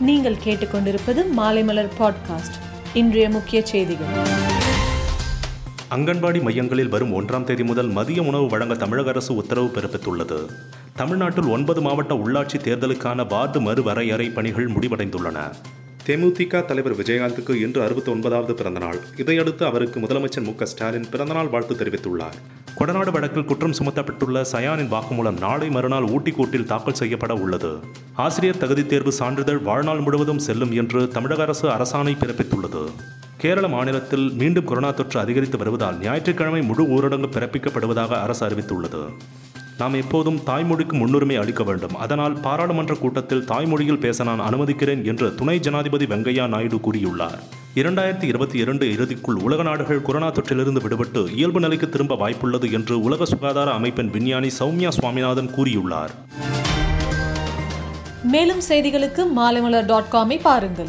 நீங்கள் கேட்டுக்கொண்டிருப்பது மாலைமலர் பாட்காஸ்ட் இன்றைய முக்கிய செய்திகள். அங்கன்வாடி மையங்களில் வரும் ஒன்றாம் தேதி முதல் மதிய உணவு வழங்க தமிழக அரசு உத்தரவு பிறப்பித்துள்ளது. தமிழ்நாட்டில் ஒன்பது மாவட்ட உள்ளாட்சி தேர்தலுக்கான வார்டு மறுவரையறை பணிகள் முடிவடைந்துள்ளன. தேமுதிக தலைவர் விஜயகாந்துக்கு இன்று அறுபத்தி ஒன்பதாவது பிறந்தநாள். இதையடுத்து அவருக்கு முதலமைச்சர் மு க ஸ்டாலின் பிறந்தநாள் வாழ்த்து தெரிவித்துள்ளார். கொடநாடு வழக்கில் குற்றம் சுமத்தப்பட்டுள்ள சயானின் வாக்குமூலம் நாளை மறுநாள் ஊட்டி கோர்ட்டில் தாக்கல் செய்யப்பட உள்ளது. ஆசிரியர் தகுதித் தேர்வு சான்றிதழ் வாழ்நாள் முழுவதும் செல்லும் என்று தமிழக அரசு அரசாணை பிறப்பித்துள்ளது. கேரள மாநிலத்தில் மீண்டும் கொரோனா தொற்று அதிகரித்து வருவதால் ஞாயிற்றுக்கிழமை முழு ஊரடங்கு பிறப்பிக்கப்படுவதாக அரசு அறிவித்துள்ளது. நாம் எப்போதும் தாய்மொழிக்கு முன்னுரிமை அளிக்க வேண்டும். அதனால் பாராளுமன்ற கூட்டத்தில் தாய்மொழியில் பேச நான் அனுமதிக்கிறேன் என்று துணை ஜனாதிபதி வெங்கையா நாயுடு கூறியுள்ளார். இரண்டாயிரத்தி இருபத்தி இரண்டு இறுதிக்குள் உலக நாடுகள் கொரோனா தொற்றிலிருந்து விடுபட்டு இயல்பு நிலைக்கு திரும்ப வாய்ப்புள்ளது என்று உலக சுகாதார அமைப்பின் விஞ்ஞானி சௌமியா சுவாமிநாதன் கூறியுள்ளார். மேலும் செய்திகளுக்கு மாலைமலர் டாட் காமை பாருங்கள்.